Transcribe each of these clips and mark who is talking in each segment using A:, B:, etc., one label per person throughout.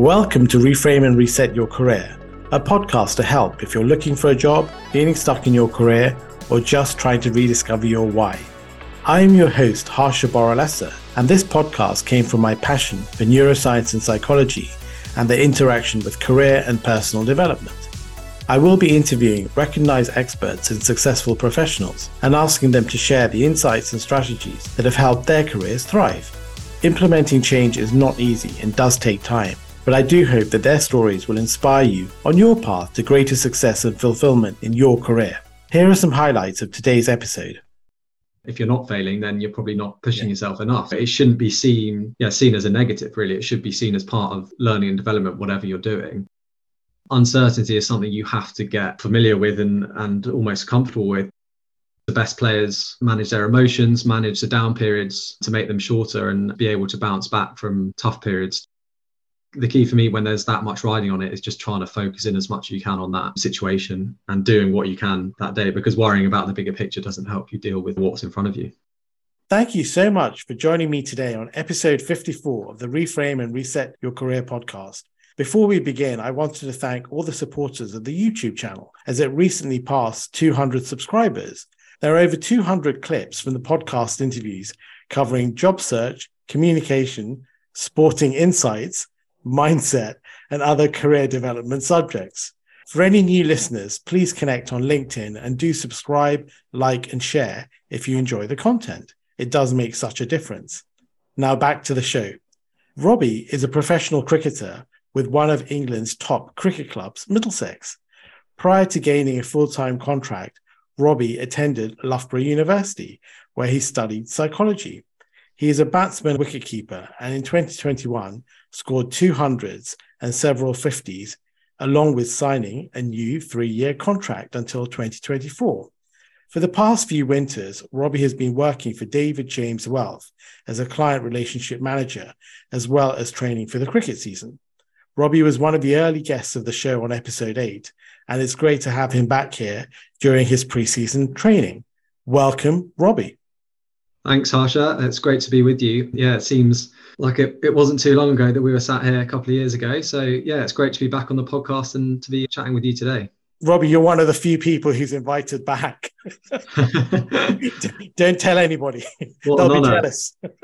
A: Welcome to Reframe and Reset Your Career, a podcast to help if you're looking for a job, feeling stuck in your career, or just trying to rediscover your why. I am your host, Harsha Boralesa, and this podcast came from my passion for neuroscience and psychology and the interaction with career and personal development. I will be interviewing recognized experts and successful professionals and asking them to share the insights and strategies that have helped their careers thrive. Implementing change is not easy and does take time, but I do hope that their stories will inspire you on your path to greater success and fulfillment in your career. Here are some highlights of today's episode.
B: If you're not failing, then you're probably not pushing yeah. yourself enough. It shouldn't be seen, yeah, seen as a negative, really. It should be seen as part of learning and development, whatever you're doing. Uncertainty is something you have to get familiar with and, and almost comfortable with the best players manage their emotions, manage the down periods to make them shorter and be able to bounce back from tough periods the key for me when there's that much riding on it is just trying to focus in as much as you can on that situation and doing what you can that day because worrying about the bigger picture doesn't help you deal with what's in front of you.
A: Thank you so much for joining me today on episode 54 of the Reframe and Reset Your Career podcast. Before we begin, I wanted to thank all the supporters of the YouTube channel as it recently passed 200 subscribers. There are over 200 clips from the podcast interviews covering job search, communication, sporting insights, mindset, and other career development subjects. For any new listeners, please connect on LinkedIn and do subscribe, like, and share if you enjoy the content. It does make such a difference. Now back to the show. Robbie is a professional cricketer with one of England's top cricket clubs, Middlesex. Prior to gaining a full time contract, Robbie attended Loughborough University, where he studied psychology. He is a batsman wicketkeeper and in 2021 scored two hundreds and several 50s, along with signing a new three year contract until 2024. For the past few winters, Robbie has been working for David James Wealth as a client relationship manager, as well as training for the cricket season. Robbie was one of the early guests of the show on episode eight, and it's great to have him back here during his preseason training. Welcome, Robbie.
B: Thanks, Harsha. It's great to be with you. Yeah, it seems like it, it wasn't too long ago that we were sat here a couple of years ago. So, yeah, it's great to be back on the podcast and to be chatting with you today.
A: Robbie, you're one of the few people who's invited back. Don't tell anybody. What They'll be jealous.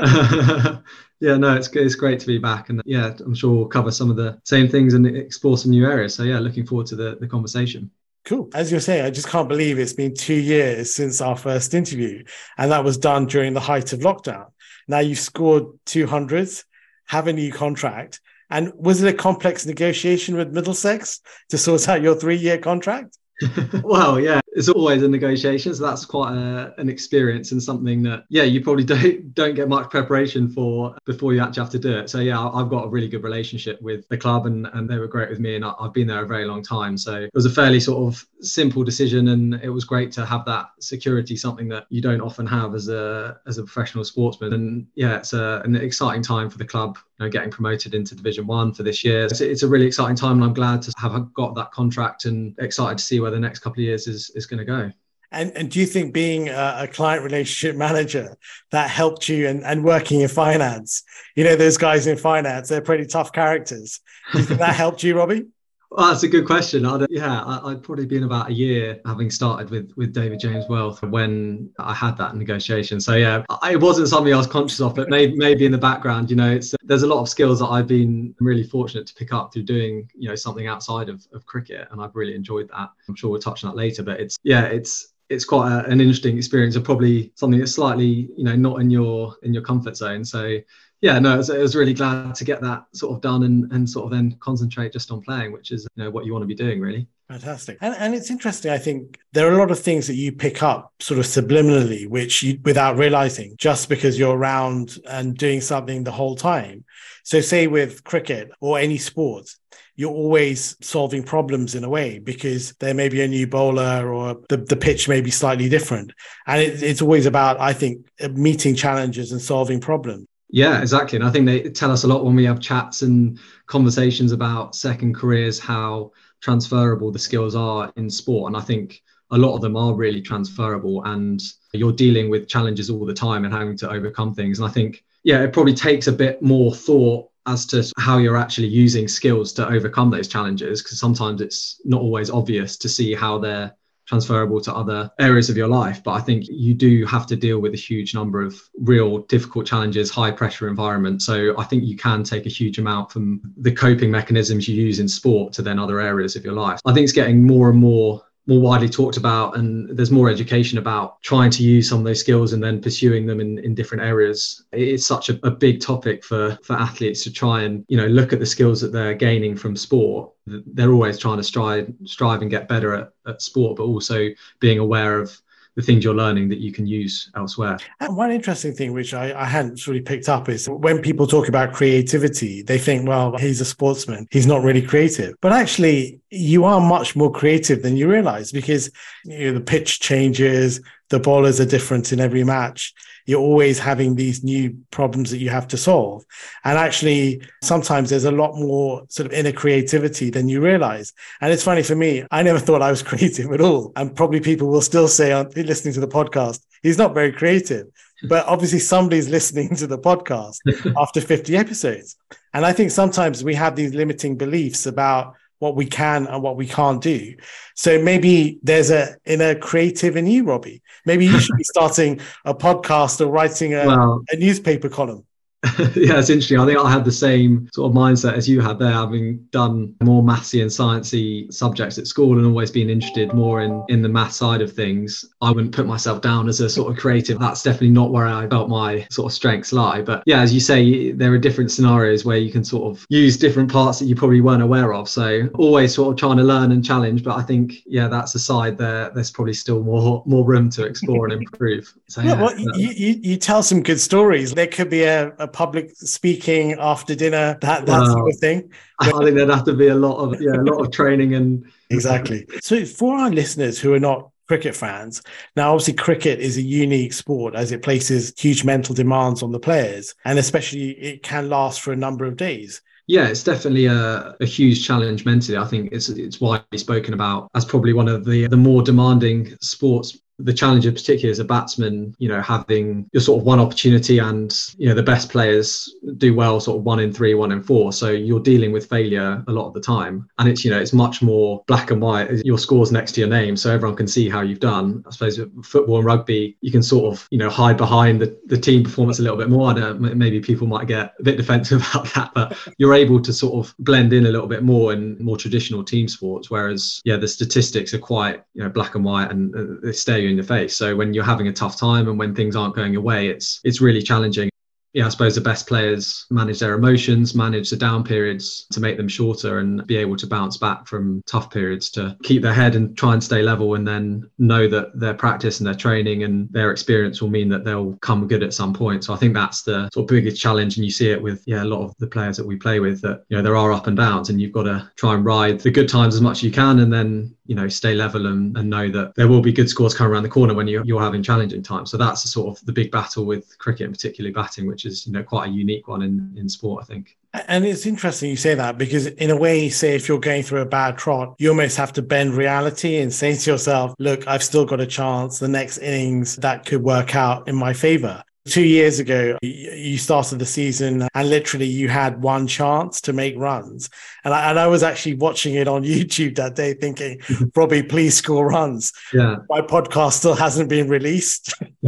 B: yeah, no, it's it's great to be back, and yeah, I'm sure we'll cover some of the same things and explore some new areas. So yeah, looking forward to the the conversation.
A: Cool. As you're saying, I just can't believe it's been two years since our first interview, and that was done during the height of lockdown. Now you've scored 200s, have a new contract. And was it a complex negotiation with Middlesex to sort out your three year contract?
B: well, yeah, it's always a negotiation. So that's quite a, an experience and something that, yeah, you probably don't don't get much preparation for before you actually have to do it. So yeah, I've got a really good relationship with the club, and and they were great with me, and I've been there a very long time. So it was a fairly sort of simple decision, and it was great to have that security, something that you don't often have as a as a professional sportsman. And yeah, it's a, an exciting time for the club you know, getting promoted into Division One for this year. It's, it's, a really exciting time, and I'm glad to have got that contract and excited to see where the next couple of years is is going to go.
A: And, and do you think being a, a, client relationship manager that helped you and, and working in finance? You know, those guys in finance, they're pretty tough characters. Do you think that helped you, Robbie?
B: Well, that's a good question. I'd, uh, yeah, I'd probably been about a year having started with with David James Wealth when I had that negotiation. So yeah, it wasn't something I was conscious of, but maybe maybe in the background, you know, it's uh, there's a lot of skills that I've been really fortunate to pick up through doing you know something outside of, of cricket, and I've really enjoyed that. I'm sure we'll touch on that later, but it's yeah, it's it's quite a, an interesting experience of probably something that's slightly you know not in your in your comfort zone. So yeah, no, it was, was, really glad to get that sort of done and, and sort of then concentrate just on playing, which is you know what you want to be doing really.
A: Fantastic. And, and it's interesting. I think there are a lot of things that you pick up sort of subliminally, which you, without realizing, just because you're around and doing something the whole time. So, say with cricket or any sport, you're always solving problems in a way because there may be a new bowler or the, the pitch may be slightly different. And it, it's always about, I think, meeting challenges and solving problems.
B: Yeah, exactly. And I think they tell us a lot when we have chats and conversations about second careers, how transferable the skills are in sport. And I think a lot of them are really transferable and you're dealing with challenges all the time and having to overcome things. And I think, yeah, it probably takes a bit more thought as to how you're actually using skills to overcome those challenges because sometimes it's not always obvious to see how they're transferable to other areas of your life. But I think you do have to deal with a huge number of real difficult challenges, high pressure environment. So I think you can take a huge amount from the coping mechanisms you use in sport to then other areas of your life. I think it's getting more and more more widely talked about and there's more education about trying to use some of those skills and then pursuing them in, in different areas. It's such a, a big topic for for athletes to try and you know look at the skills that they're gaining from sport. They're always trying to strive strive and get better at, at sport but also being aware of the things you're learning that you can use elsewhere.
A: And one interesting thing, which I, I, hadn't really picked up, is when people talk about creativity, they think, well, he's a sportsman, he's not really creative. But actually, you are much more creative than you realize because you know, the pitch changes, the bowlers are different in every match you're always having these new problems that you have to solve. And actually, sometimes there's a lot more sort of inner creativity than you realize. And it's funny for me, I never thought I was creative at all. And probably people will still say on listening to the podcast, he's not very creative. But obviously, somebody's listening to the podcast after 50 episodes. And I think sometimes we have these limiting beliefs about what we can and what we can't do. So maybe there's a inner creative in you, Robbie. Maybe you should be starting a podcast or writing a, well, a newspaper column.
B: yeah, it's interesting. I think I had the same sort of mindset as you had there, having done more mathsy and sciencey subjects at school and always been interested more in in the math side of things. I wouldn't put myself down as a sort of creative. That's definitely not where I felt my sort of strengths lie. But yeah, as you say, there are different scenarios where you can sort of use different parts that you probably weren't aware of. So always sort of trying to learn and challenge. But I think yeah, that's a side there. There's probably still more more room to explore and improve.
A: So yeah, yeah well, you, you, you tell some good stories. There could be a, a public speaking after dinner, that that wow. sort of thing.
B: I think there'd have to be a lot of yeah, a lot of training and
A: exactly. So for our listeners who are not cricket fans. Now, obviously, cricket is a unique sport as it places huge mental demands on the players, and especially it can last for a number of days.
B: Yeah, it's definitely a, a huge challenge mentally. I think it's it's widely spoken about as probably one of the the more demanding sports the challenge in particular as a batsman, you know, having your sort of one opportunity and, you know, the best players do well sort of one in three, one in four. So you're dealing with failure a lot of the time. And it's, you know, it's much more black and white. Your scores next to your name. So everyone can see how you've done. I suppose football and rugby, you can sort of, you know, hide behind the, the team performance a little bit more. And maybe people might get a bit defensive about that, but you're able to sort of blend in a little bit more in more traditional team sports. Whereas, yeah, the statistics are quite, you know, black and white and uh, they stay you in the face. So when you're having a tough time and when things aren't going your way, it's it's really challenging yeah, I suppose the best players manage their emotions, manage the down periods to make them shorter and be able to bounce back from tough periods to keep their head and try and stay level and then know that their practice and their training and their experience will mean that they'll come good at some point. So I think that's the sort of biggest challenge. And you see it with, yeah, a lot of the players that we play with that, you know, there are up and downs and you've got to try and ride the good times as much as you can and then you know stay level and, and know that there will be good scores coming around the corner when you're, you're having challenging times. So that's sort of the big battle with cricket and particularly batting which is you know quite a unique one in in sport i think.
A: And it's interesting you say that because in a way say if you're going through a bad trot you almost have to bend reality and say to yourself look i've still got a chance. The next innings that could work out in my favor Two years ago, you started the season and literally you had one chance to make runs. And I, and I was actually watching it on YouTube that day thinking, Robbie, please score runs. Yeah. My podcast still hasn't been released.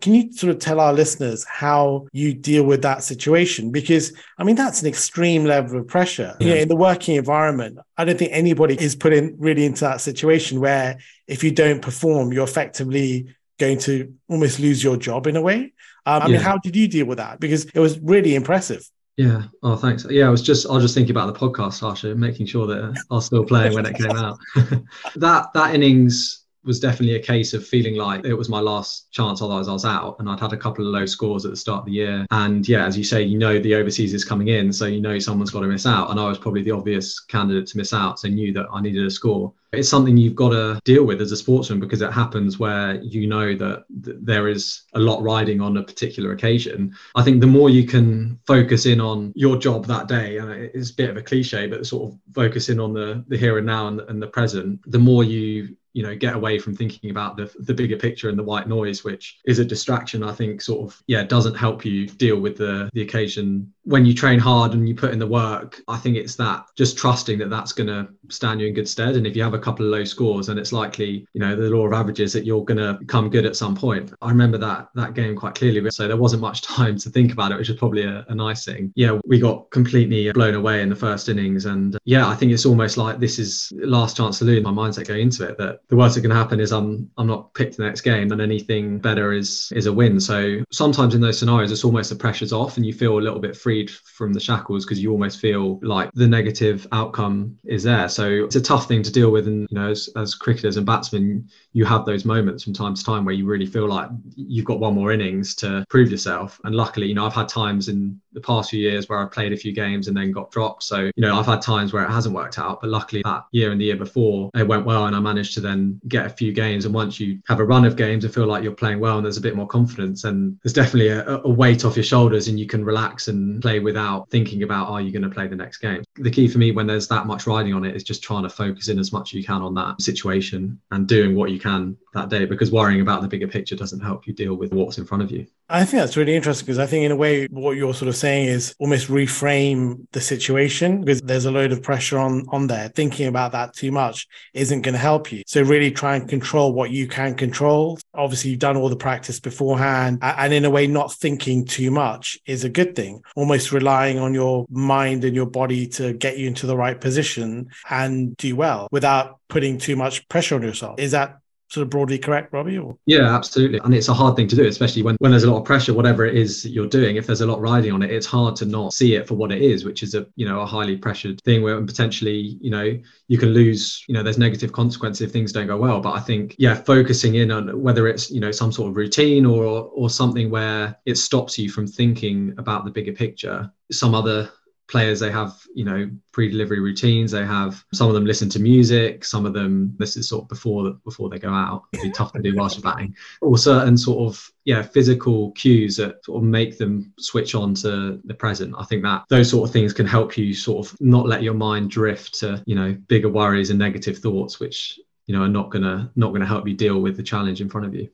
A: Can you sort of tell our listeners how you deal with that situation? Because I mean, that's an extreme level of pressure. Yeah. You know, in the working environment, I don't think anybody is put in really into that situation where if you don't perform, you're effectively going to almost lose your job in a way. Um, I yeah. mean, how did you deal with that? Because it was really impressive.
B: Yeah. Oh, thanks. Yeah, I was just I was just thinking about the podcast, Harsha, making sure that I was still playing when it came out. that that innings was definitely a case of feeling like it was my last chance, otherwise I was out. And I'd had a couple of low scores at the start of the year. And yeah, as you say, you know the overseas is coming in, so you know someone's got to miss out. And I was probably the obvious candidate to miss out, so knew that I needed a score. It's something you've got to deal with as a sportsman because it happens where you know that th- there is a lot riding on a particular occasion. I think the more you can focus in on your job that day, and it's a bit of a cliche, but sort of focus in on the, the here and now and, and the present, the more you you know get away from thinking about the the bigger picture and the white noise which is a distraction i think sort of yeah doesn't help you deal with the the occasion when you train hard and you put in the work, I think it's that just trusting that that's going to stand you in good stead. And if you have a couple of low scores, then it's likely, you know, the law of averages that you're going to come good at some point. I remember that that game quite clearly. So there wasn't much time to think about it, which is probably a, a nice thing. Yeah, we got completely blown away in the first innings. And yeah, I think it's almost like this is last chance to lose. My mindset going into it that the worst that can happen is I'm I'm not picked the next game and anything better is is a win. So sometimes in those scenarios, it's almost the pressure's off and you feel a little bit freed from the shackles because you almost feel like the negative outcome is there. So it's a tough thing to deal with. And, you know, as, as cricketers and batsmen, you have those moments from time to time where you really feel like you've got one more innings to prove yourself. And luckily, you know, I've had times in the past few years where I've played a few games and then got dropped. So, you know, I've had times where it hasn't worked out, but luckily that year and the year before it went well and I managed to then get a few games. And once you have a run of games and feel like you're playing well and there's a bit more confidence and there's definitely a, a weight off your shoulders and you can relax and play without thinking about are you going to play the next game. The key for me when there's that much riding on it is just trying to focus in as much as you can on that situation and doing what you can that day because worrying about the bigger picture doesn't help you deal with what's in front of you.
A: I think that's really interesting because I think, in a way, what you're sort of saying is almost reframe the situation because there's a load of pressure on on there. Thinking about that too much isn't going to help you. So really try and control what you can control. Obviously, you've done all the practice beforehand, and in a way, not thinking too much is a good thing. Almost relying on your mind and your body to get you into the right position and do well without putting too much pressure on yourself. Is that sort of broadly correct, Robbie? Or?
B: Yeah, absolutely. And it's a hard thing to do, especially when, when there's a lot of pressure, whatever it is you're doing. If there's a lot riding on it, it's hard to not see it for what it is, which is a you know a highly pressured thing where potentially you know you can lose. You know, there's negative consequences if things don't go well. But I think yeah, focusing in on whether it's you know some sort of routine or or something where it stops you from thinking about the bigger picture, some other players they have you know pre-delivery routines. They have some of them listen to music some of them this is sort of before before they go out. It'd be tough to do whilst you're batting. Or certain sort of yeah physical cues that sort of make them switch on to the present. I think that those sort of things can help you sort of not let your mind drift to you know bigger worries and negative thoughts which you know are not gonna not gonna help you deal with the challenge in front of you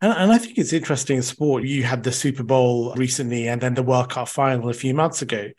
A: and, and, I think it's interesting in sport. You had the Super Bowl recently and then the World Cup final a few months ago.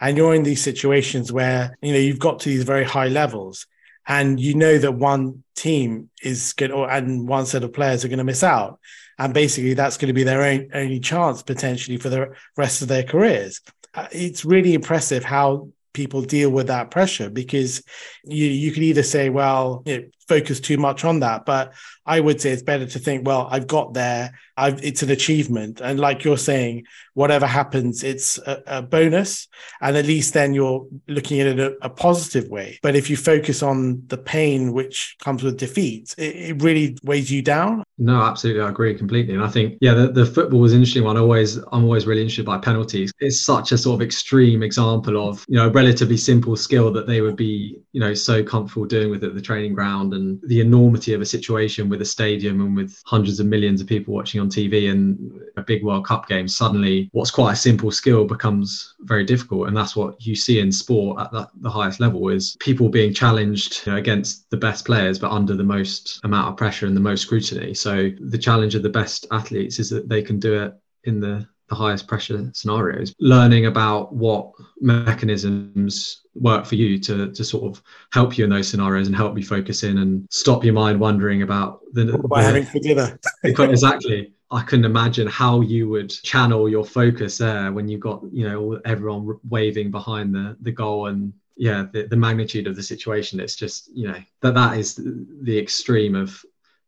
A: And you're in these situations where you know you've got to these very high levels and you know that one team is going to, and one set of players are going to miss out. And basically that's going to be their own, only chance potentially for the rest of their careers. Uh, it's really impressive how people deal with that pressure because you you can either say well you know, focus too much on that but i would say it's better to think well i've got there I've, it's an achievement. And like you're saying whatever happens it's a, a bonus. And at least then you're looking at it a, a, positive way. But if you focus on the pain which comes with defeat it, it, really weighs you down.
B: No absolutely. I agree completely. And i think yeah the, the football was interesting one. I always i'm always really interested by penalties. It's such a sort of extreme example of you know a relatively simple skill that they would be you know so comfortable doing with at the training ground and the enormity of a situation with a stadium and with hundreds of millions of people watching on TV and a big World Cup game, suddenly what's quite a simple skill becomes very difficult. And that's what you see in sport at the, the highest level is people being challenged you know, against the best players, but under the most amount of pressure and the most scrutiny. So the challenge of the best athletes is that they can do it in the the highest pressure scenarios learning about what mechanisms work for you to to sort of help you in those scenarios and help you focus in and stop your mind wondering about the,
A: by having for dinner
B: exactly. I couldn't imagine how you would channel your focus there when you got you know everyone waving behind the the goal and yeah the, the magnitude of the situation. It's just you know that that is the extreme of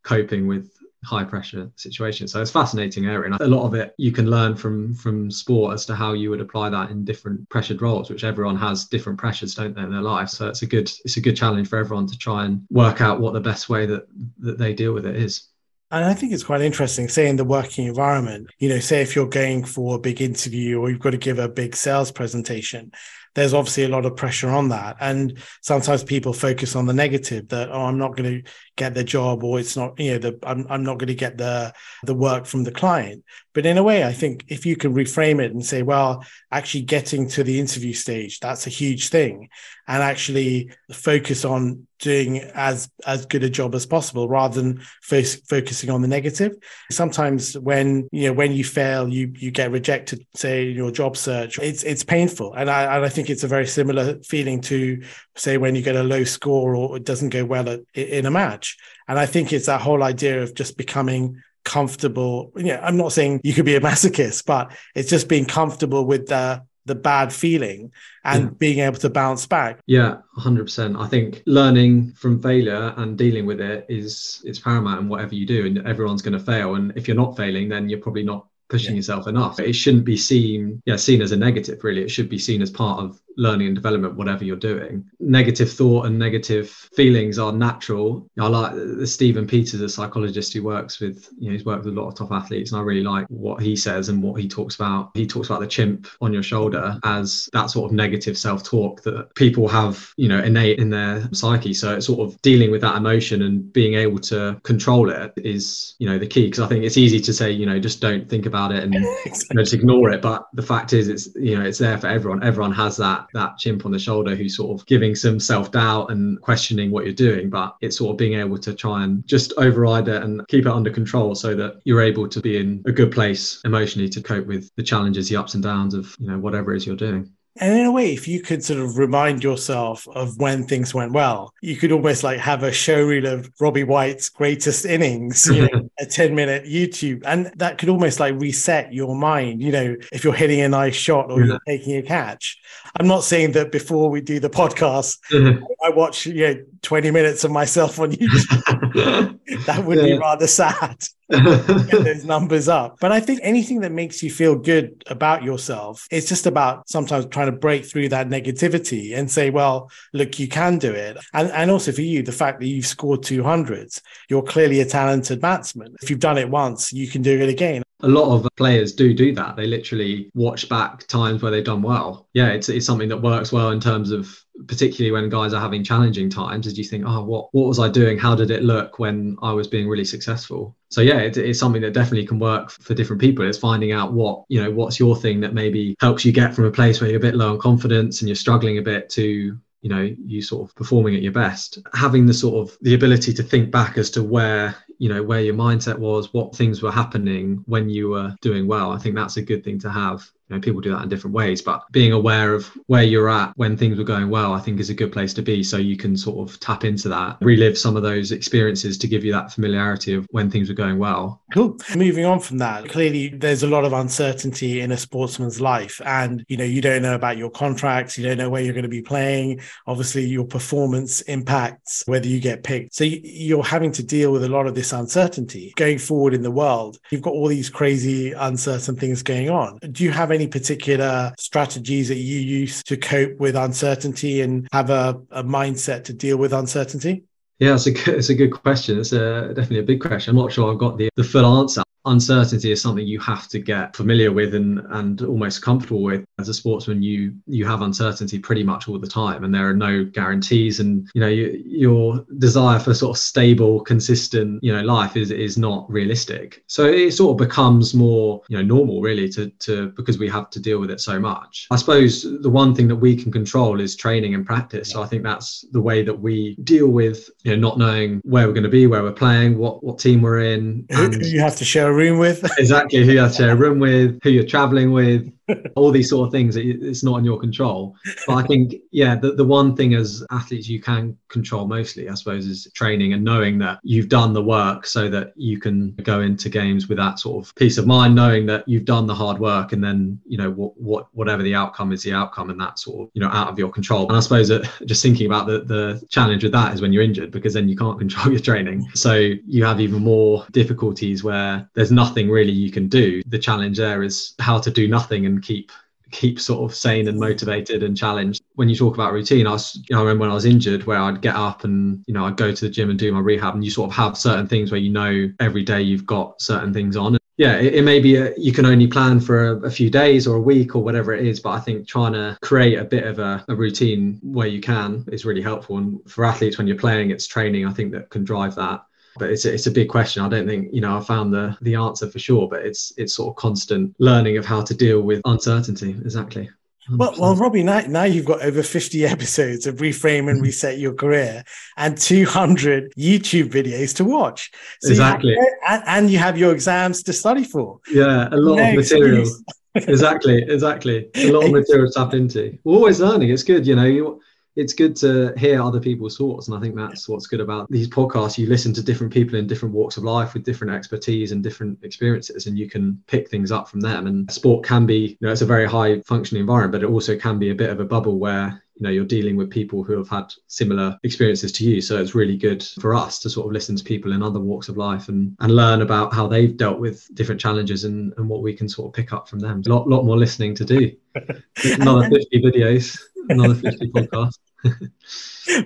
B: coping with high pressure situation. So it's fascinating area, and a lot of it you can learn from from sport as to how you would apply that in different pressured roles, which everyone has different pressures, don't they, in their life. So it's a good it's a good challenge for everyone to try and work out what the best way that that they deal with it is.
A: And I think it's quite interesting, say in the working environment, you know, say if you're going for a big interview or you've got to give a big sales presentation, there's obviously a lot of pressure on that. And sometimes people focus on the negative that, oh, I'm not going to get the job or it's not, you know, the, I'm, I'm not going to get the, the work from the client. But in a way, I think if you can reframe it and say, well, actually getting to the interview stage, that's a huge thing. And actually focus on doing as as good a job as possible rather than fo- focusing on the negative sometimes when you know when you fail you you get rejected say in your job search it's it's painful and I, and I think it's a very similar feeling to say when you get a low score or it doesn't go well at, in a match and I think it's that whole idea of just becoming comfortable yeah i'm not saying you could be a masochist but it's just being comfortable with the the bad feeling and yeah. being able to bounce back.
B: Yeah, 100%. I think learning from failure and dealing with it is is paramount in whatever you do and everyone's going to fail and if you're not failing then you're probably not pushing yeah. yourself enough. It shouldn't be seen yeah, seen as a negative really. It should be seen as part of learning and development, whatever you're doing. Negative thought and negative feelings are natural. I like the Stephen Peters, a psychologist who works with, you know, he's worked with a lot of top athletes, and I really like what he says and what he talks about. He talks about the chimp on your shoulder as that sort of negative self-talk that people have, you know, innate in their psyche. So it's sort of dealing with that emotion and being able to control it is, you know, the key. Because I think it's easy to say, you know, just don't think about it and you know, just ignore it. But the fact is, it's you know, it's there for everyone. Everyone has that that chimp on the shoulder who's sort of giving some self-doubt and questioning what you're doing but it's sort of being able to try and just override it and keep it under control so that you're able to be in a good place emotionally to cope with the challenges the ups and downs of you know whatever it is you're doing
A: and in a way, if you could sort of remind yourself of when things went well, you could almost like have a showreel of Robbie White's greatest innings, you know, a 10 minute YouTube. And that could almost like reset your mind, you know, if you're hitting a nice shot or yeah. you're taking a catch. I'm not saying that before we do the podcast, mm-hmm. I watch, you know, 20 minutes of myself on YouTube. that would yeah. be rather sad. Get those numbers up. But I think anything that makes you feel good about yourself, it's just about sometimes trying to break through that negativity and say, well, look, you can do it. And, and also for you, the fact that you've scored 200s, you're clearly a talented batsman. If you've done it once, you can do it again
B: a lot of players do do that. They literally watch back times where they've done well. Yeah, it's, it's something that works well in terms of particularly when guys are having challenging times. Is you think, oh, what what was I doing? How did it look when I was being really successful? So yeah, it, it's something that definitely can work for different people. It's finding out what you know, what's your thing that maybe helps you get from a place where you're a bit low on confidence and you're struggling a bit to you know you sort of performing at your best having the sort of the ability to think back as to where you know where your mindset was what things were happening when you were doing well. I think that's a good thing to have. You know people do that in different ways but being aware of where you're at when things were going well i think is a good place to be so you can sort of tap into that relive some of those experiences to give you that familiarity of when things were going well.
A: Cool. Moving on from that clearly there's a lot of uncertainty in a sportsman's life and you know you don't know about your contracts you don't know where you're going to be playing. Obviously your performance impacts whether you get picked. So you're having to deal with a lot of this uncertainty going forward in the world you've got all these crazy uncertain things going on do you have any particular strategies that you use to cope with uncertainty and have a, a mindset to deal with uncertainty?
B: Yeah, it's a good, it's a good question. It's a, definitely a big question. I'm not sure I've got the, the full answer uncertainty is something you have to get familiar with and and almost comfortable with. As a sportsman you you have uncertainty pretty much all the time and there are no guarantees. And you know you, your desire for sort of stable consistent you know life is is not realistic. So it sort of becomes more you know normal really to to because we have to deal with it so much. I suppose the one thing that we can control is training and practice. So i think that's the way that we deal with you know not knowing where we're going to be where we're playing what what team we're in
A: and you have to share room with.
B: exactly, who you share a room with, who you're traveling with, all these sort of things it's not in your control. But i think yeah the, the one thing as athletes you can control mostly i suppose is training and knowing that you've done the work so that you can go into games with that sort of peace of mind knowing that you've done the hard work and then you know what, what whatever the outcome is the outcome and that sort of you know out of your control. And i suppose that just thinking about the the challenge with that is when you're injured because then you can't control your training. So you have even more difficulties where there's nothing really you can do. The challenge there is how to do nothing and keep keep sort of sane and motivated and challenged. When you talk about routine, I, was, you know, I remember when I was injured where I'd get up and, you know, I'd go to the gym and do my rehab and you sort of have certain things where you know every day you've got certain things on yeah, it, it may be a, you can only plan for a, a, few days or a week or whatever it is. But I think trying to create a bit of a, a, routine where you can is really helpful. And for athletes, when you're playing, it's training. I think that can drive that. But it's a, it's a big question. I don't think you know I found the the answer for sure. But it's it's sort of constant learning of how to deal with uncertainty. Exactly.
A: Well, well, Robbie, now, now you've got over 50 episodes of Reframe and mm-hmm. Reset Your Career and 200 YouTube videos to watch.
B: So exactly.
A: You have, and, and, you have your exams to study for.
B: Yeah, a lot no of material. exactly, exactly. A lot of material to tap into. We're always learning. It's good, you know. You, it's good to hear other people's thoughts and i think that's what's good about these podcasts. You listen to different people in different walks of life with different expertise and different experiences and you can pick things up from them. And sport can be you know it's a very high functioning environment but it also can be a bit of a bubble where you know you're dealing with people who have had similar experiences to you. So it's really good for us to sort of listen to people in other walks of life and and learn about how they've dealt with different challenges and and what we can sort of pick up from them. A lot, lot more listening to do. Another 50 videos another 50 podcasts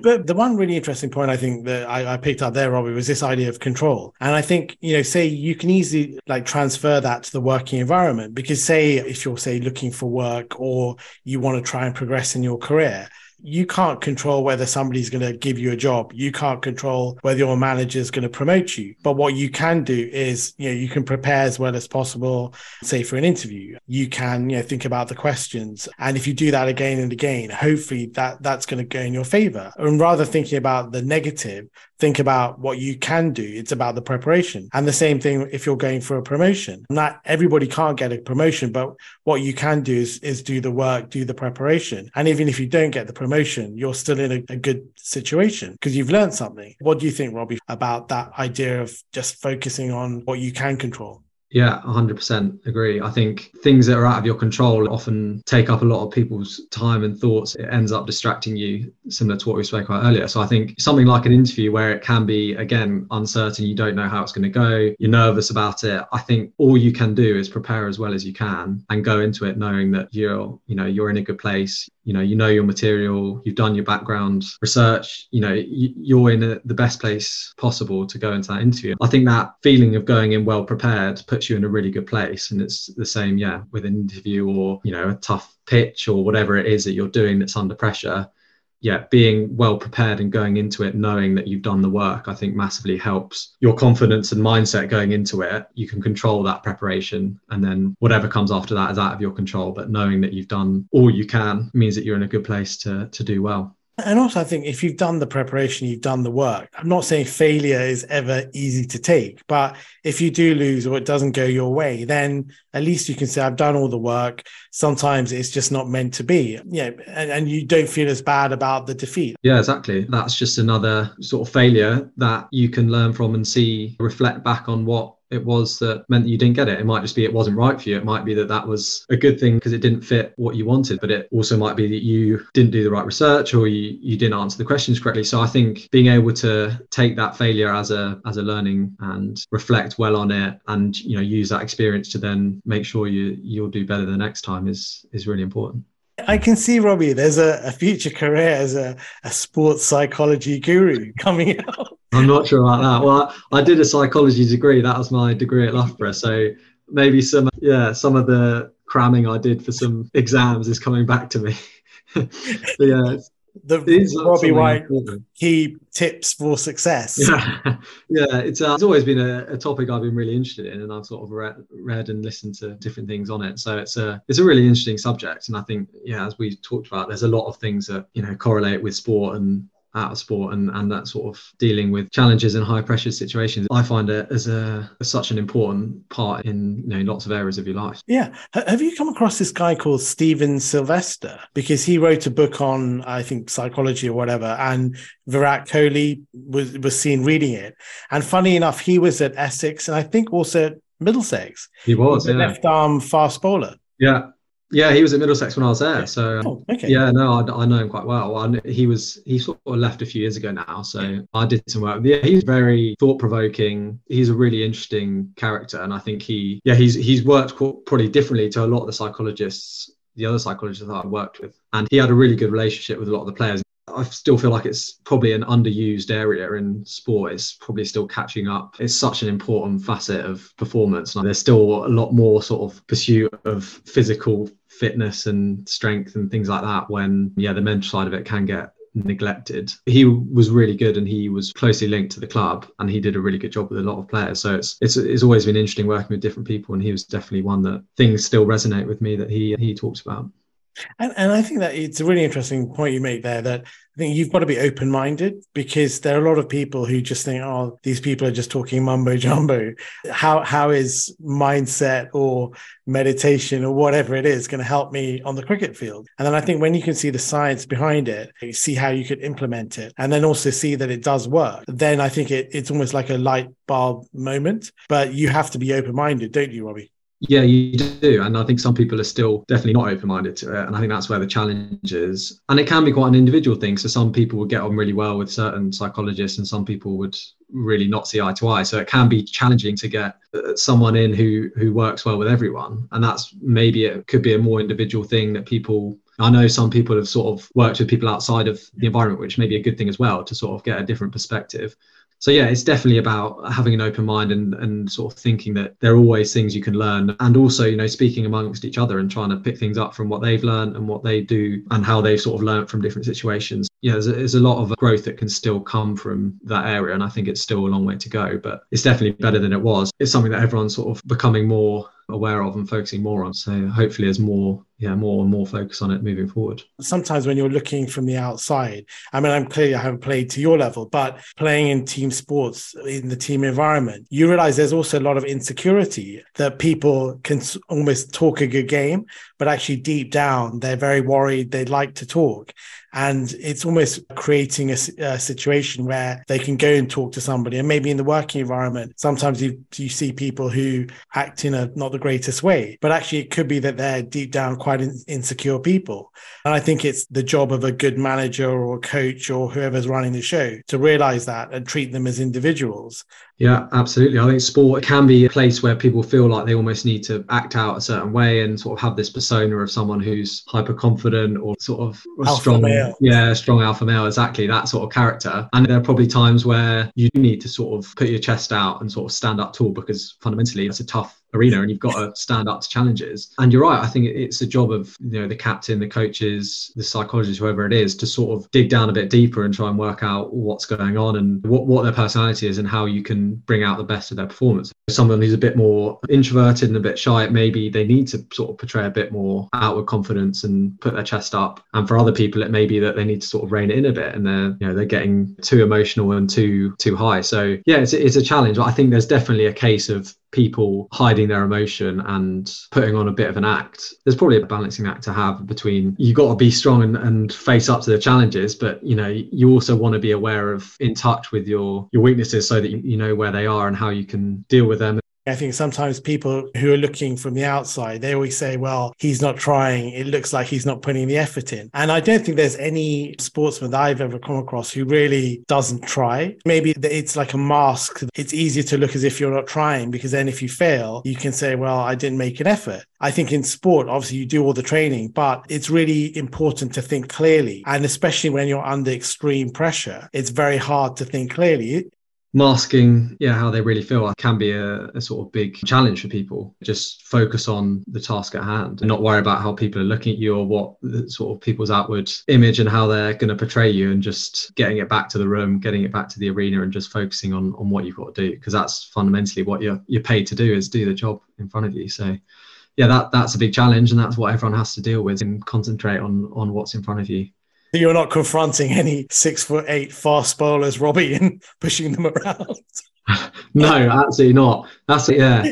A: but the one really interesting point I think that I, I, picked up there, Robbie, was this idea of control. And I think, you know, say you can easily like transfer that to the working environment because say if you're say looking for work or you want to try and progress in your career, you can't control whether somebody's going to give you a job. You can't control whether your manager is going to promote you. But what you can do is, you know, you can prepare as well as possible, say for an interview. You can, you know, think about the questions. And if you do that again and again, hopefully that that's going to go in your favor. And rather thinking about the negative, think about what you can do. It's about the preparation. And the same thing if you're going for a promotion. Not everybody can't get a promotion, but what you can do is, is do the work, do the preparation. And even if you don't get the promotion, you're still in a, a good situation because you've learned something. What do you think, Robbie, about that idea of just focusing on what you can control?
B: Yeah, 100% agree. I think things that are out of your control often take up a lot of people's time and thoughts. It ends up distracting you, similar to what we spoke about earlier. So I think something like an interview where it can be, again, uncertain, you don't know how it's going to go, you're nervous about it. I think all you can do is prepare as well as you can and go into it knowing that you're, you know, you're in a good place you know you know your material you've done your background research you know you're in a, the best place possible to go into that interview. I think that feeling of going in well prepared puts you in a really good place and it's the same yeah with an interview or you know a tough pitch or whatever it is that you're doing that's under pressure yeah, being well prepared and going into it knowing that you've done the work, I think massively helps your confidence and mindset going into it. You can control that preparation, and then whatever comes after that is out of your control. But knowing that you've done all you can means that you're in a good place to to do well.
A: And also, I think if you've done the preparation, you've done the work. I'm not saying failure is ever easy to take, but if you do lose or it doesn't go your way, then at least you can say, I've done all the work. Sometimes it's just not meant to be. Yeah. And, and you don't feel as bad about the defeat.
B: Yeah, exactly. That's just another sort of failure that you can learn from and see, reflect back on what it was that meant that you didn't get it. It might just be it wasn't right for you. It might be that that was a good thing because it didn't fit what you wanted, but it also might be that you didn't do the right research or you, you didn't answer the questions correctly. So I think being able to take that failure as a as a learning and reflect well on it and you know use that experience to then make sure you you'll do better the next time is is really important.
A: I can see Robbie. There's a, a future career as a, a sports psychology guru coming out.
B: I'm not sure about that. Well, I, I, did a psychology degree. That was my degree at Loughborough. So maybe some, yeah, some of the cramming I did for some exams is coming back to me. yeah,
A: the Robbie White key tips for success.
B: Yeah, yeah it's, uh, it's always been a, a, topic I've been really interested in, and I've sort of read, read and listened to different things on it. So it's a it's a really interesting subject, and I think yeah, as we talked about, there's a lot of things that you know correlate with sport and out of sport and, and that sort of dealing with challenges and high pressure situations i find it as a as such an important part in you know lots of areas of your life.
A: Yeah. Have you come across this guy called stephen sylvester? Because he wrote a book on i think psychology or whatever and virat kohli was was seen reading it. And funny enough he was at essex and i think also at middlesex.
B: He was,
A: he was
B: yeah.
A: left arm fast bowler.
B: Yeah yeah, he was at Middlesex when I was there. So um,
A: oh, okay.
B: yeah, no, I, I, know him quite well. I, he was he sort of left a few years ago now, so I did some work. Yeah, he's very thought provoking. He's a really interesting character, and I think he yeah he's he's worked quite probably differently to a lot of the psychologists, the other psychologists that I worked with, and he had a really good relationship with a lot of the players I still feel like it's probably an underused area in sport. It's probably still catching up. It's such an important facet of performance. And there's still a lot more sort of pursuit of physical fitness and strength and things like that when yeah the mental side of it can get neglected. He was really good and he was closely linked to the club and he did a really good job with a lot of players. So it's it's, it's always been interesting working with different people and he was definitely one that things still resonate with me that he he talks about.
A: And, and I think that it's a really interesting point you make there that I think you've got to be open minded because there are a lot of people who just think, oh, these people are just talking mumbo jumbo. How, how is mindset or meditation or whatever it is going to help me on the cricket field? And then I think when you can see the science behind it, you see how you could implement it, and then also see that it does work, then I think it, it's almost like a light bulb moment. But you have to be open minded, don't you, Robbie?
B: Yeah, you do. And I think some people are still definitely not open minded to it. And I think that's where the challenge is. And it can be quite an individual thing. So some people would get on really well with certain psychologists, and some people would really not see eye to eye. So it can be challenging to get uh, someone in who who works well with everyone. And that's maybe it could be a more individual thing that people I know some people have sort of worked with people outside of the environment, which may be a good thing as well to sort of get a different perspective so yeah it's definitely about having an open mind and and sort of thinking that there are always things you can learn and also you know speaking amongst each other and trying to pick things up from what they've learned and what they do and how they've sort of learned from different situations. Yeah there's a, there's a lot of growth that can still come from that area and i think it's still a long way to go but it's definitely better than it was. It's something that everyone's sort of becoming more aware of and focusing more on. So hopefully there's more, yeah, more and more focus on it moving forward.
A: Sometimes when you're looking from the outside, I mean, I'm clearly I haven't played to your level, but playing in team sports in the team environment, you realize there's also a lot of insecurity that people can almost talk a good game, but actually deep down they're very worried. They'd like to talk. And it's almost creating a, a, situation where they can go and talk to somebody. And maybe in the working environment, sometimes you, you see people who act in a not the greatest way, but actually it could be that they're deep down quite in, insecure people. And I think it's the job of a good manager or coach or whoever's running the show to realize that and treat them as individuals
B: yeah, absolutely. I think sport can be a place where people feel like they almost need to act out a certain way and sort of have this persona of someone who's hyper confident or sort of
A: alpha
B: strong,
A: male.
B: yeah, strong alpha male. Exactly that sort of character. And there are probably times where you need to sort of put your chest out and sort of stand up tall because fundamentally it's a tough arena and you've got to stand up to challenges. And you're right i think it's a job of you know the captain the coaches the psychologist whoever it is to sort of dig down a bit deeper and try and work out what's going on and what, what their personality is and how you can bring out the best of their performance. Someone who's a bit more introverted and a bit shy maybe they need to sort of portray a bit more outward confidence and put their chest up. And for other people it may be that they need to sort of rein it in a bit and they're you know they're getting too emotional and too too high. So yeah it's, it's a challenge But i think there's definitely a case of people hiding their emotion and putting on a bit of an act. There's probably a balancing act to have between you got to be strong and, and face up to the challenges but you know you also want to be aware of in touch with your your weaknesses so that you, you know where they are and how you can deal with them
A: I think sometimes people who are looking from the outside, they always say, well, he's not trying. It looks like he's not putting the effort in. And I don't think there's any sportsman that I've ever come across who really doesn't try. Maybe it's like a mask. It's easier to look as if you're not trying because then if you fail, you can say, well, I didn't make an effort. I think in sport, obviously you do all the training, but it's really important to think clearly. And especially when you're under extreme pressure, it's very hard to think clearly
B: masking yeah how they really feel can be a, a, sort of big challenge for people. Just focus on the task at hand and not worry about how people are looking at you or what the, sort of people's outward image and how they're going to portray you and just getting it back to the room getting it back to the arena and just focusing on on what you've got to do because that's fundamentally what you're you're paid to do is do the job in front of you. So yeah that that's a big challenge and that's what everyone has to deal with and concentrate on on what's in front of you
A: you're not confronting any six foot eight fast bowlers, Robbie, and pushing them around.
B: no, absolutely not. That's it. Yeah,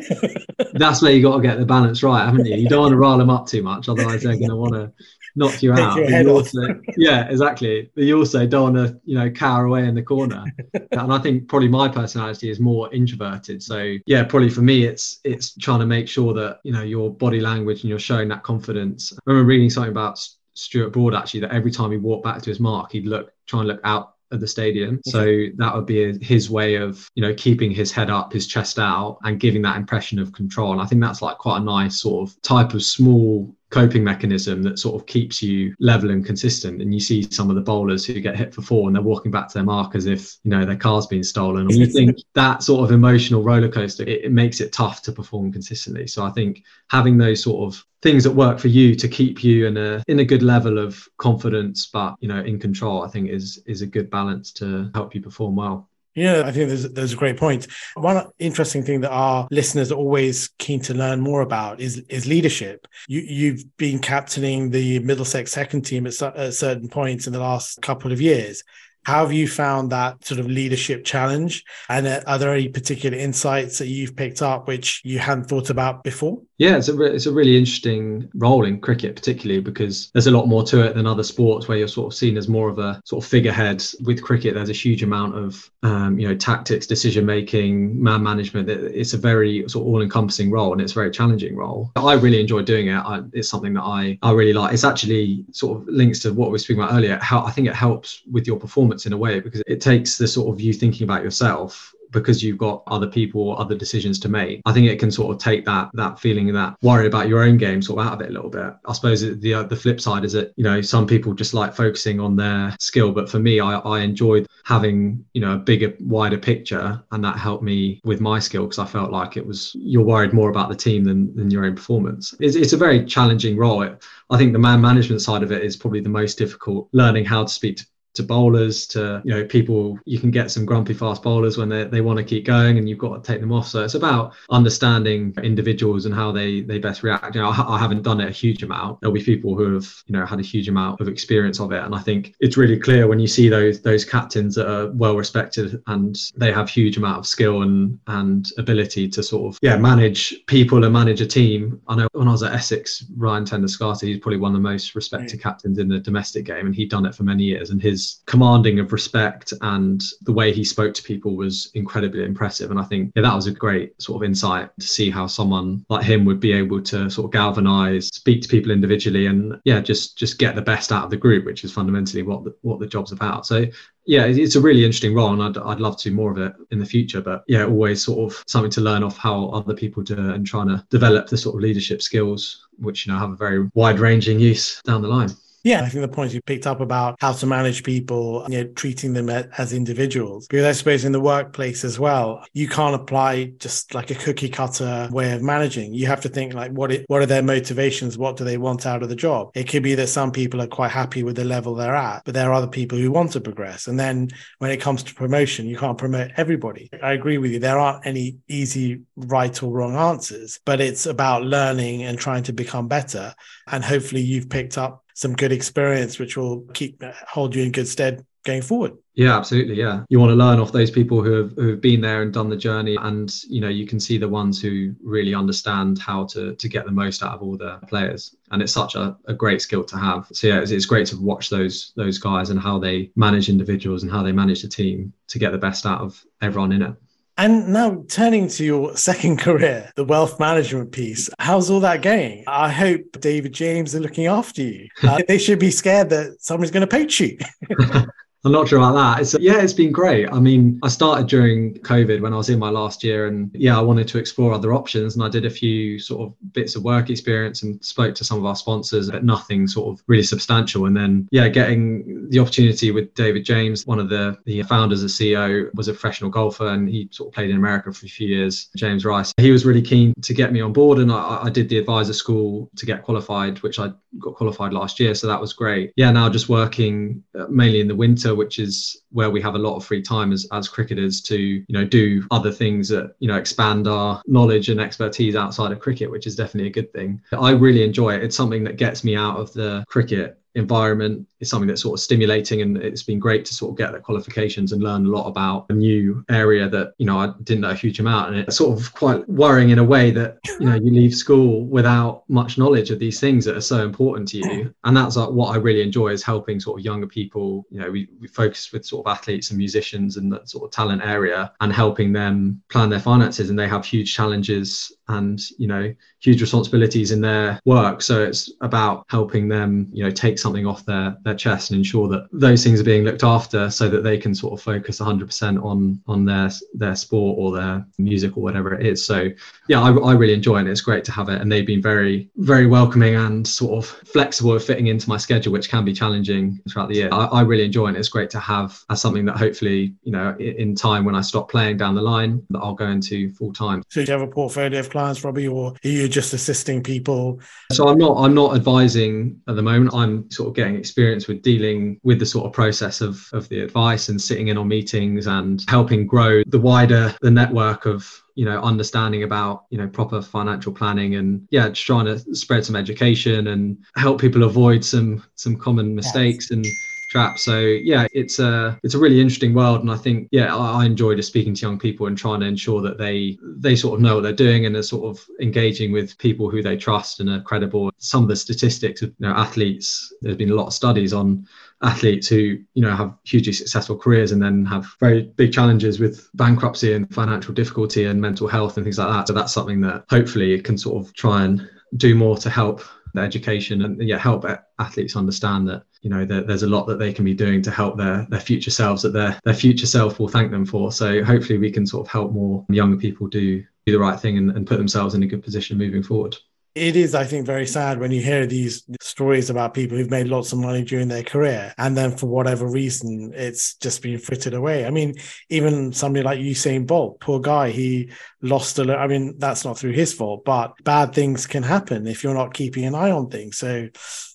B: that's where you got to get the balance right, haven't you? You don't want to rile them up too much, otherwise they're going to want to knock you out.
A: You
B: also, yeah, exactly. But you also don't want to, you know, cower away in the corner. and I think probably my personality is more introverted. So yeah, probably for me, it's it's trying to make sure that you know your body language and you're showing that confidence. I remember reading something about Stuart Broad actually that every time he walked back to his mark, he'd look try and look out at the stadium. Okay. So that would be his way of, you know, keeping his head up, his chest out, and giving that impression of control. And I think that's like quite a nice sort of type of small coping mechanism that sort of keeps you level and consistent. And you see some of the bowlers who get hit for four and they're walking back to their mark as if, you know, their car's been stolen. And you think that sort of emotional roller coaster, it, it makes it tough to perform consistently. So I think having those sort of things that work for you to keep you in a in a good level of confidence but you know in control i think is is a good balance to help you perform well
A: yeah, I think there's, there's a great point. One interesting thing that our listeners are always keen to learn more about is is leadership. You, you've been captaining the Middlesex second team at, at certain points in the last couple of years. How have you found that sort of leadership challenge? And are there any particular insights that you've picked up which you hadn't thought about before?
B: Yeah, it's a re- it's a really interesting role in cricket, particularly because there's a lot more to it than other sports where you're sort of seen as more of a sort of figurehead. With cricket, there's a huge amount of um, you know tactics, decision making, man management. It's a very sort of all encompassing role, and it's a very challenging role. I really enjoy doing it. I, it's something that I I really like. It's actually sort of links to what we were speaking about earlier. How I think it helps with your performance in a way because it takes the sort of you thinking about yourself because you've got other people or other decisions to make i think it can sort of take that that feeling that worry about your own game sort of out of it a little bit. I suppose the uh, the flip side is that you know some people just like focusing on their skill but for me i i enjoyed having you know a bigger wider picture and that helped me with my skill because i felt like it was you're worried more about the team than than your own performance. It's, it's a very challenging role. It, i think the man management side of it is probably the most difficult learning how to speak to to bowlers to you know people you can get some grumpy fast bowlers when they, they want to keep going and you've got to take them off. So it's about understanding individuals and how they they best react. You know I, I, haven't done it a huge amount. There'll be people who have you know had a huge amount of experience of it. And i think it's really clear when you see those those captains that are well respected and they have huge amount of skill and and ability to sort of yeah manage people and manage a team. I know when i was at essex Ryan ten Doeschate he's probably one of the most respected mm. captains in the domestic game and he'd done it for many years and his commanding of respect and the way he spoke to people was incredibly impressive. And I think yeah, that was a great sort of insight to see how someone like him would be able to sort of galvanize, speak to people individually, and yeah, just just get the best out of the group, which is fundamentally what the, what the job's about. So yeah, it's a really interesting role, and I'd, I'd love to do more of it in the future. But yeah, always sort of something to learn off how other people do and trying to develop the sort of leadership skills, which you know have a very wide ranging use down the line.
A: Yeah, I think the points you picked up about how to manage people, you know, treating them as individuals, because I suppose in the workplace as well, you can't apply just like a cookie cutter way of managing. You have to think like, what it, what are their motivations? What do they want out of the job? It could be that some people are quite happy with the level they're at, but there are other people who want to progress. And then when it comes to promotion, you can't promote everybody. I agree with you. There aren't any easy right or wrong answers, but it's about learning and trying to become better. And hopefully you've picked up some good experience, which will keep hold you in good stead going forward.
B: Yeah, absolutely. Yeah, you want to learn off those people who have who have been there and done the journey, and you know you can see the ones who really understand how to to get the most out of all the players, and it's such a, a great skill to have. So yeah, it's, it's great to watch those those guys and how they manage individuals and how they manage the team to get the best out of everyone in it.
A: And now turning to your second career, the wealth management piece, how's all that going? I hope David James are looking after you. Uh, they should be scared that someone's going to poach you.
B: I'm not sure about that. It's, yeah, it's been great. I mean, I started during COVID when I was in my last year, and yeah, I wanted to explore other options. And I did a few sort of bits of work experience and spoke to some of our sponsors, but nothing sort of really substantial. And then, yeah, getting the opportunity with David James, one of the, the founders and CEO, was a professional golfer and he sort of played in America for a few years, James Rice. He was really keen to get me on board, and I, I did the advisor school to get qualified, which I got qualified last year. So that was great. Yeah, now just working uh, mainly in the winter which is where we have a lot of free time as, as cricketers to you know do other things that you know expand our knowledge and expertise outside of cricket which is definitely a good thing. I really enjoy it. It's something that gets me out of the cricket environment is something that's sort of stimulating and it's been great to sort of get the qualifications and learn a lot about a new area that you know I didn't know a huge amount. And it's sort of quite worrying in a way that you know you leave school without much knowledge of these things that are so important to you. And that's like what I really enjoy is helping sort of younger people. You know we, we focus with sort of athletes and musicians and that sort of talent area and helping them plan their finances. And they have huge challenges and you know huge responsibilities in their work. So it's about helping them you know take something off their their chest and ensure that those things are being looked after so that they can sort of focus 100% on on their their sport or their music or whatever it is. So yeah I, I really enjoy it it's great to have it. And they've been very very welcoming and sort of flexible of fitting into my schedule which can be challenging throughout the year. I, I really enjoy it it's great to have as something that hopefully you know in time when I stop playing down the line that I'll go into full time.
A: So you have a portfolio of clients Robbie or are you just assisting people
B: so I'm not I'm not advising at the moment I'm sort of getting experience with dealing with the sort of process of of the advice and sitting in on meetings and helping grow the wider the network of you know understanding about you know proper financial planning and yeah just trying to spread some education and help people avoid some some common mistakes yes. and traps so yeah it's a it's a really interesting world. And i think yeah i, I enjoy just speaking to young people and trying to ensure that they they sort of know what they're doing and are sort of engaging with people who they trust and are credible. Some of the statistics of you know athletes there's been a lot of studies on athletes who you know have hugely successful careers and then have very big challenges with bankruptcy and financial difficulty and mental health and things like that. So that's something that hopefully can sort of try and do more to help the education and yeah help athletes understand that you know that there's a lot that they can be doing to help their their future selves that their their future self will thank them for. So hopefully we can sort of help more younger people do do the right thing and, and put themselves in a good position moving forward
A: it is, I think, very sad when you hear these stories about people who've made lots of money during their career and then for whatever reason it's just been frittered away. I mean, even somebody like Usain Bolt, poor guy, he lost a lot. I mean, that's not through his fault, but bad things can happen if you're not keeping an eye on things. So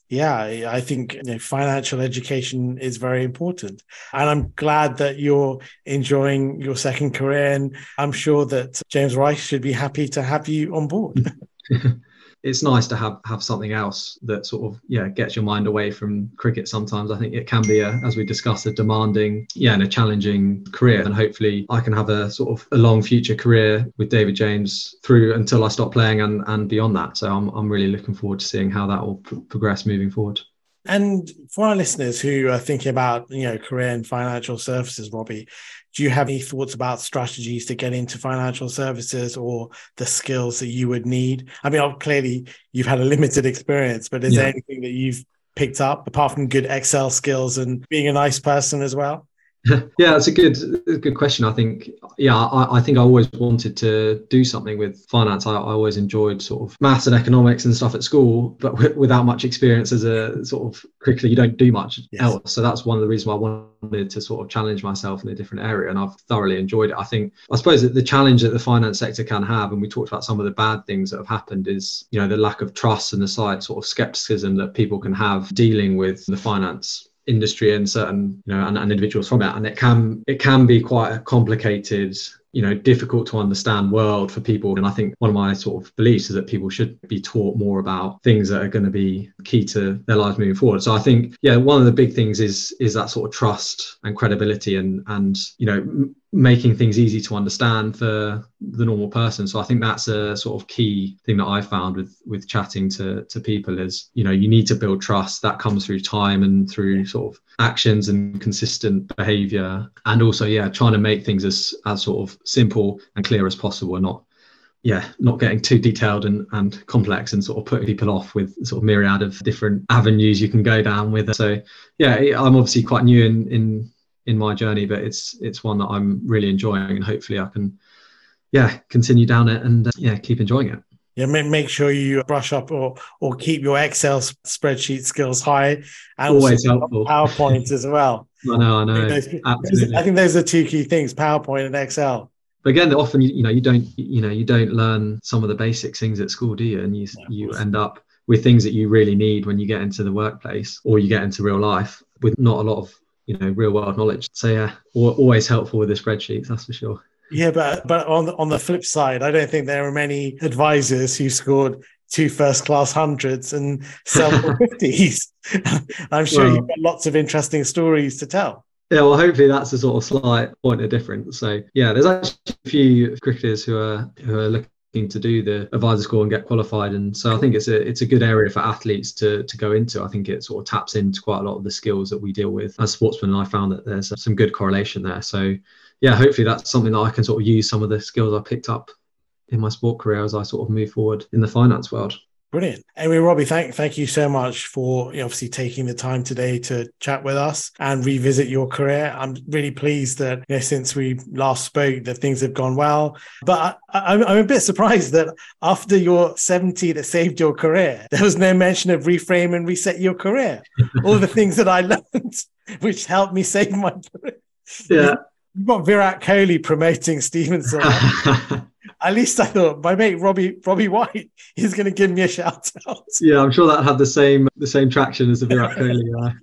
A: yeah, I think you know, financial education is very important. And I'm glad that you're enjoying your second career. And I'm sure that James Rice should be happy to have you on board.
B: it's nice to have have something else that sort of yeah gets your mind away from cricket sometimes. I think it can be a, as we discussed a demanding yeah and a challenging career. And hopefully i can have a sort of a long future career with david james through until i stop playing and and beyond that. So i'm, I'm really looking forward to seeing how that will pr- progress moving forward.
A: And for our listeners who are thinking about you know career in financial services robbie do you have any thoughts about strategies to get into financial services or the skills that you would need? I mean, clearly you've had a limited experience, but is yeah. there anything that you've picked up apart from good Excel skills and being a nice person as well?
B: yeah, it's a good good question. I think yeah, I, I, think I always wanted to do something with finance. I, I, always enjoyed sort of maths and economics and stuff at school, but w- without much experience as a sort of cricketer, you don't do much yes. else. So that's one of the reasons why I wanted to sort of challenge myself in a different area, and I've thoroughly enjoyed it. I think I suppose that the challenge that the finance sector can have, and we talked about some of the bad things that have happened, is you know the lack of trust and the slight sort of skepticism that people can have dealing with the finance industry and certain you know and, and individuals from it. And it can it can be quite a complicated you know difficult to understand world for people. And i think one of my sort of beliefs is that people should be taught more about things that are going to be key to their lives moving forward. So i think yeah one of the big things is is that sort of trust and credibility and and you know m- making things easy to understand for the normal person. So i think that's a sort of key thing that i found with with chatting to to people is you know you need to build trust that comes through time and through sort of actions and consistent behavior. And also yeah trying to make things as as sort of simple and clear as possible and not yeah not getting too detailed and, and complex and sort of putting people off with sort of myriad of different avenues you can go down with so yeah i'm obviously quite new in in in my journey but it's it's one that i'm really enjoying and hopefully i can yeah continue down it and uh, yeah keep enjoying it
A: yeah, make, make sure you brush up or or keep your Excel spreadsheet skills high,
B: and always helpful.
A: PowerPoint as well.
B: I know, I know.
A: I think, those, I think those are two key things: PowerPoint and Excel.
B: But again, often you know you don't you know you don't learn some of the basic things at school, do you? And you yeah, you end up with things that you really need when you get into the workplace or you get into real life with not a lot of you know real world knowledge. So yeah, always helpful with the spreadsheets, that's for sure.
A: Yeah, but but on the, on the flip side, I don't think there are many advisors who scored two first class hundreds and several fifties. I'm sure well, you've got lots of interesting stories to tell.
B: Yeah, well, hopefully that's a sort of slight point of difference. So yeah, there's actually a few cricketers who are who are looking to do the advisor score and get qualified and so i think it's a it's a good area for athletes to to go into i think it sort of taps into quite a lot of the skills that we deal with as sportsmen and i found that there's some good correlation there so yeah, hopefully that's something that I can sort of use some of the skills I picked up in my sport career as I sort of move forward in the finance world.
A: Brilliant. Anyway, Robbie, thank thank you so much for obviously taking the time today to chat with us and revisit your career. I'm really pleased that you know, since we last spoke, that things have gone well. But I, am a bit surprised that after your 70 that saved your career, there was no mention of reframe and reset your career. All the things that I learned, which helped me save my career.
B: Yeah.
A: You've got Virat Kohli promoting Stevenson. at least I thought my mate Robbie Robbie White is going to give me a shout out.
B: Yeah, I'm sure that had the same the same traction as the Virat Kohli.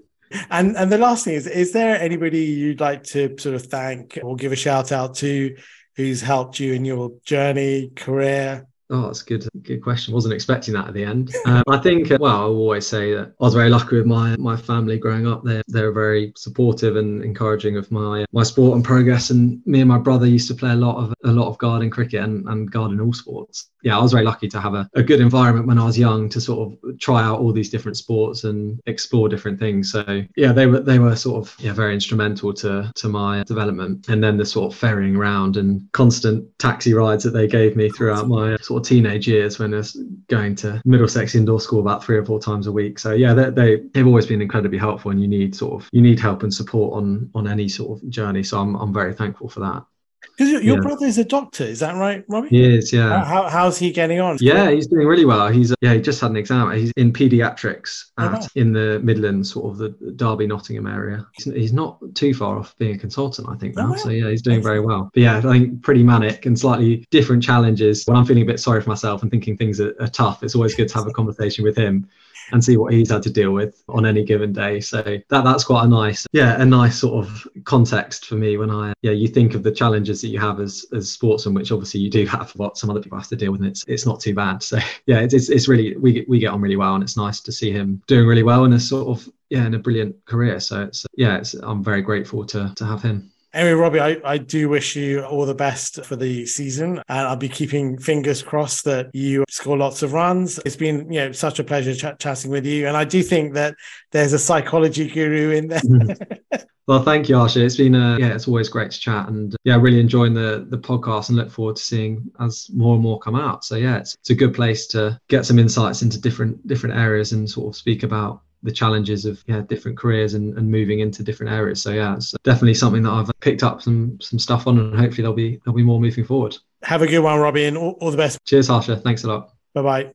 A: and and the last thing is, is there anybody you'd like to sort of thank or give a shout out to who's helped you in your journey, career?
B: Oh, that's a good, good question. Wasn't expecting that at the end. Um, I think, uh, well, I always say that I was very lucky with my my family growing up. They they were very supportive and encouraging of my my sport and progress. And me and my brother used to play a lot of a lot of garden cricket and, and garden all sports. Yeah, I was very lucky to have a, a good environment when I was young to sort of try out all these different sports and explore different things. So yeah, they were they were sort of yeah very instrumental to to my development. And then the sort of ferrying around and constant taxi rides that they gave me throughout my sort of teenage years when I was going to Middlesex indoor school about three or four times a week. So yeah, they, they they've always been incredibly helpful, and you need sort of you need help and support on on any sort of journey. So I'm I'm very thankful for that.
A: Because your yeah. brother is a doctor, is that right, Robbie?
B: He is, yeah.
A: How, how's he getting on?
B: Yeah, he's doing really well. He's yeah, he just had an exam. He's in paediatrics oh, at, oh, in the Midlands, sort of the Derby Nottingham area. He's, he's not too far off being a consultant, I think now. Oh, so yeah, he's doing very well. But yeah, I think pretty manic and slightly different challenges. When I'm feeling a bit sorry for myself and thinking things are, are tough, it's always good to have a conversation with him and see what he's had to deal with on any given day. So that that's quite a nice, yeah, a nice sort of context for me when I, yeah, you think of the challenges that you have as as sportsmen, which obviously you do have what some other people have to deal with, and it's it's not too bad. So yeah, it's it's really we we get on really well, and it's nice to see him doing really well in a sort of yeah in a brilliant career. So it's yeah, it's, I'm very grateful to to have him.
A: Anyway, Robbie, I, I do wish you all the best for the season. And I'll be keeping fingers crossed that you score lots of runs. It's been, you know, such a pleasure ch- chatting with you. And I do think that there's a psychology guru in there. Mm-hmm.
B: Well, thank you, Harsha. It's been a, yeah, it's always great to chat, and uh, yeah, really enjoying the the podcast, and look forward to seeing as more and more come out. So yeah, it's, it's a good place to get some insights into different different areas and sort of speak about the challenges of yeah different careers and, and moving into different areas. So yeah it's definitely something that i've picked up some some stuff on and hopefully there'll be there'll be more moving forward.
A: Have a good one robbie and all, all the best.
B: Cheers harsha. Thanks a lot.
A: Bye bye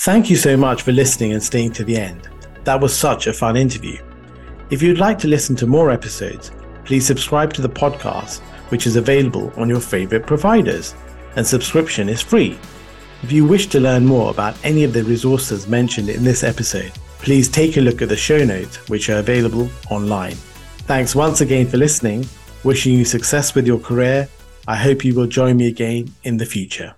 A: thank you so much for listening and staying to the end. That was such a fun interview. If you'd like to listen to more episodes please subscribe to the podcast which is available on your favorite providers and subscription is free. If you wish to learn more about any of the resources mentioned in this episode please take a look at the show notes, which are available online. Thanks once again for listening. Wishing you success with your career. I hope you will join me again in the future.